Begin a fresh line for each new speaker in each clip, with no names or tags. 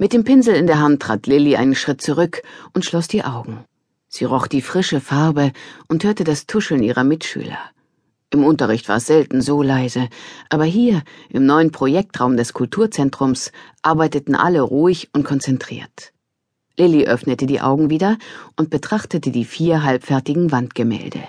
Mit dem Pinsel in der Hand trat Lilly einen Schritt zurück und schloss die Augen. Sie roch die frische Farbe und hörte das Tuscheln ihrer Mitschüler. Im Unterricht war es selten so leise, aber hier, im neuen Projektraum des Kulturzentrums, arbeiteten alle ruhig und konzentriert. Lilly öffnete die Augen wieder und betrachtete die vier halbfertigen Wandgemälde.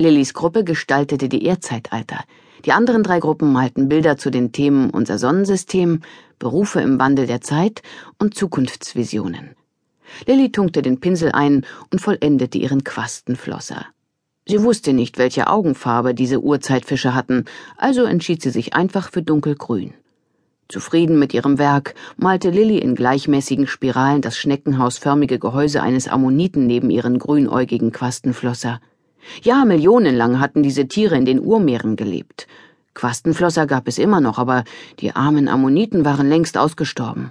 Lillys Gruppe gestaltete die Erdzeitalter. Die anderen drei Gruppen malten Bilder zu den Themen unser Sonnensystem, Berufe im Wandel der Zeit und Zukunftsvisionen. Lilly tunkte den Pinsel ein und vollendete ihren Quastenflosser. Sie wusste nicht, welche Augenfarbe diese Urzeitfische hatten, also entschied sie sich einfach für dunkelgrün. Zufrieden mit ihrem Werk malte Lilly in gleichmäßigen Spiralen das schneckenhausförmige Gehäuse eines Ammoniten neben ihren grünäugigen Quastenflosser. Ja, millionenlang hatten diese Tiere in den Urmeeren gelebt. Quastenflosser gab es immer noch, aber die armen Ammoniten waren längst ausgestorben.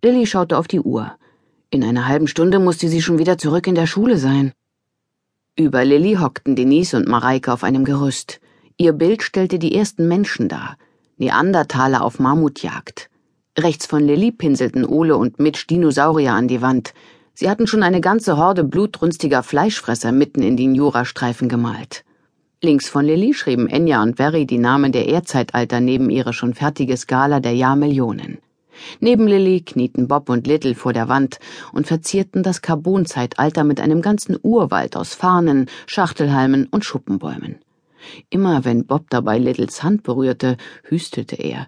Lilly schaute auf die Uhr. In einer halben Stunde musste sie schon wieder zurück in der Schule sein. Über Lilly hockten Denise und Mareike auf einem Gerüst. Ihr Bild stellte die ersten Menschen dar. Neandertaler auf Mammutjagd. Rechts von Lilly pinselten Ole und Mitch Dinosaurier an die Wand. Sie hatten schon eine ganze Horde blutrünstiger Fleischfresser mitten in den Jurastreifen gemalt. Links von Lilly schrieben Enya und Verry die Namen der Erdzeitalter neben ihre schon fertige Skala der Jahrmillionen. Neben Lilly knieten Bob und Little vor der Wand und verzierten das Carbonzeitalter mit einem ganzen Urwald aus Farnen, Schachtelhalmen und Schuppenbäumen. Immer wenn Bob dabei Littles Hand berührte, hüstelte er.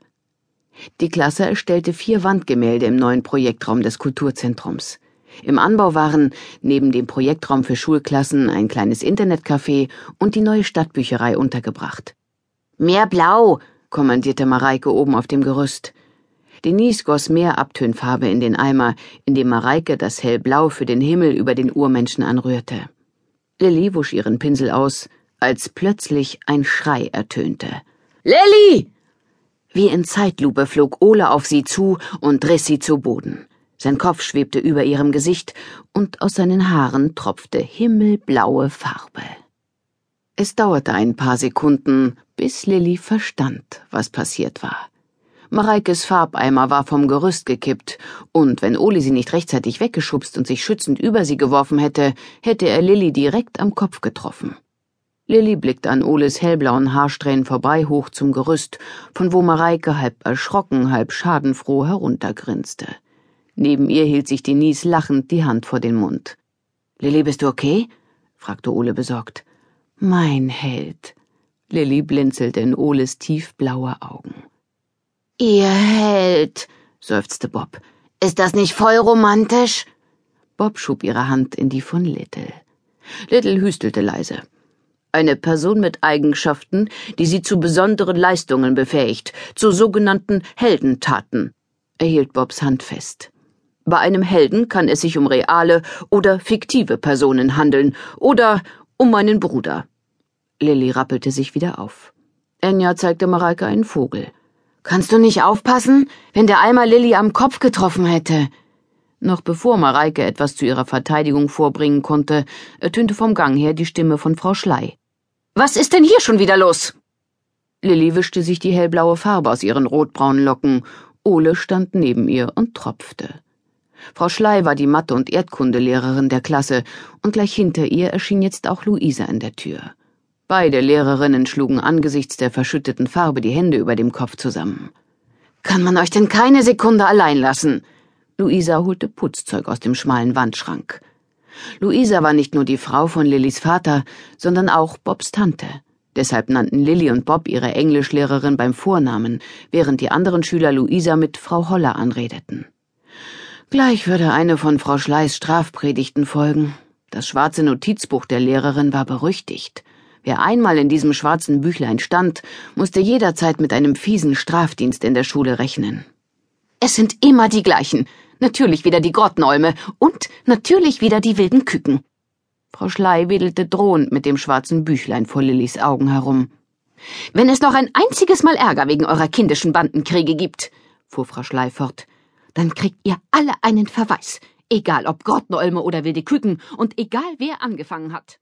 Die Klasse erstellte vier Wandgemälde im neuen Projektraum des Kulturzentrums. Im Anbau waren neben dem Projektraum für Schulklassen ein kleines Internetcafé und die neue Stadtbücherei untergebracht. Mehr Blau, kommandierte Mareike oben auf dem Gerüst. Denise goss mehr Abtönfarbe in den Eimer, in dem Mareike das hellblau für den Himmel über den Urmenschen anrührte. Lilly wusch ihren Pinsel aus, als plötzlich ein Schrei ertönte. Lilly! Wie in Zeitlupe flog Ole auf sie zu und riss sie zu Boden. Sein Kopf schwebte über ihrem Gesicht und aus seinen Haaren tropfte himmelblaue Farbe. Es dauerte ein paar Sekunden, bis Lilly verstand, was passiert war. Mareikes Farbeimer war vom Gerüst gekippt, und wenn Oli sie nicht rechtzeitig weggeschubst und sich schützend über sie geworfen hätte, hätte er Lilly direkt am Kopf getroffen. Lilly blickte an Oles hellblauen Haarsträhnen vorbei hoch zum Gerüst, von wo Mareike halb erschrocken, halb schadenfroh heruntergrinste. Neben ihr hielt sich Denise lachend die Hand vor den Mund. Lilly, bist du okay? fragte Ole besorgt. Mein Held. Lilly blinzelte in Oles tiefblaue Augen.
Ihr Held, seufzte Bob. Ist das nicht voll romantisch?
Bob schob ihre Hand in die von Little. Little hüstelte leise eine Person mit Eigenschaften, die sie zu besonderen Leistungen befähigt, zu sogenannten Heldentaten. Er hielt Bobs Hand fest. Bei einem Helden kann es sich um reale oder fiktive Personen handeln oder um meinen Bruder. Lilly rappelte sich wieder auf. Enya zeigte Mareike einen Vogel.
Kannst du nicht aufpassen, wenn der Eimer Lilly am Kopf getroffen hätte?
Noch bevor Mareike etwas zu ihrer Verteidigung vorbringen konnte, ertönte vom Gang her die Stimme von Frau Schley.
Was ist denn hier schon wieder los?
Lilly wischte sich die hellblaue Farbe aus ihren rotbraunen Locken. Ole stand neben ihr und tropfte. Frau Schley war die Mathe- und Erdkundelehrerin der Klasse, und gleich hinter ihr erschien jetzt auch Luisa in der Tür. Beide Lehrerinnen schlugen angesichts der verschütteten Farbe die Hände über dem Kopf zusammen.
Kann man euch denn keine Sekunde allein lassen?
Luisa holte Putzzeug aus dem schmalen Wandschrank. Luisa war nicht nur die Frau von Lillys Vater, sondern auch Bobs Tante. Deshalb nannten Lilly und Bob ihre Englischlehrerin beim Vornamen, während die anderen Schüler Luisa mit Frau Holler anredeten. Gleich würde eine von Frau Schleis Strafpredigten folgen. Das schwarze Notizbuch der Lehrerin war berüchtigt. Wer einmal in diesem schwarzen Büchlein stand, musste jederzeit mit einem fiesen Strafdienst in der Schule rechnen.
Es sind immer die gleichen, natürlich wieder die Grottenäume und natürlich wieder die wilden Küken.
Frau Schley wedelte drohend mit dem schwarzen Büchlein vor Lillys Augen herum.
Wenn es noch ein einziges Mal Ärger wegen eurer kindischen Bandenkriege gibt, fuhr Frau Schley fort, dann kriegt ihr alle einen Verweis, egal ob Grottenolme oder wilde Küken und egal wer angefangen hat.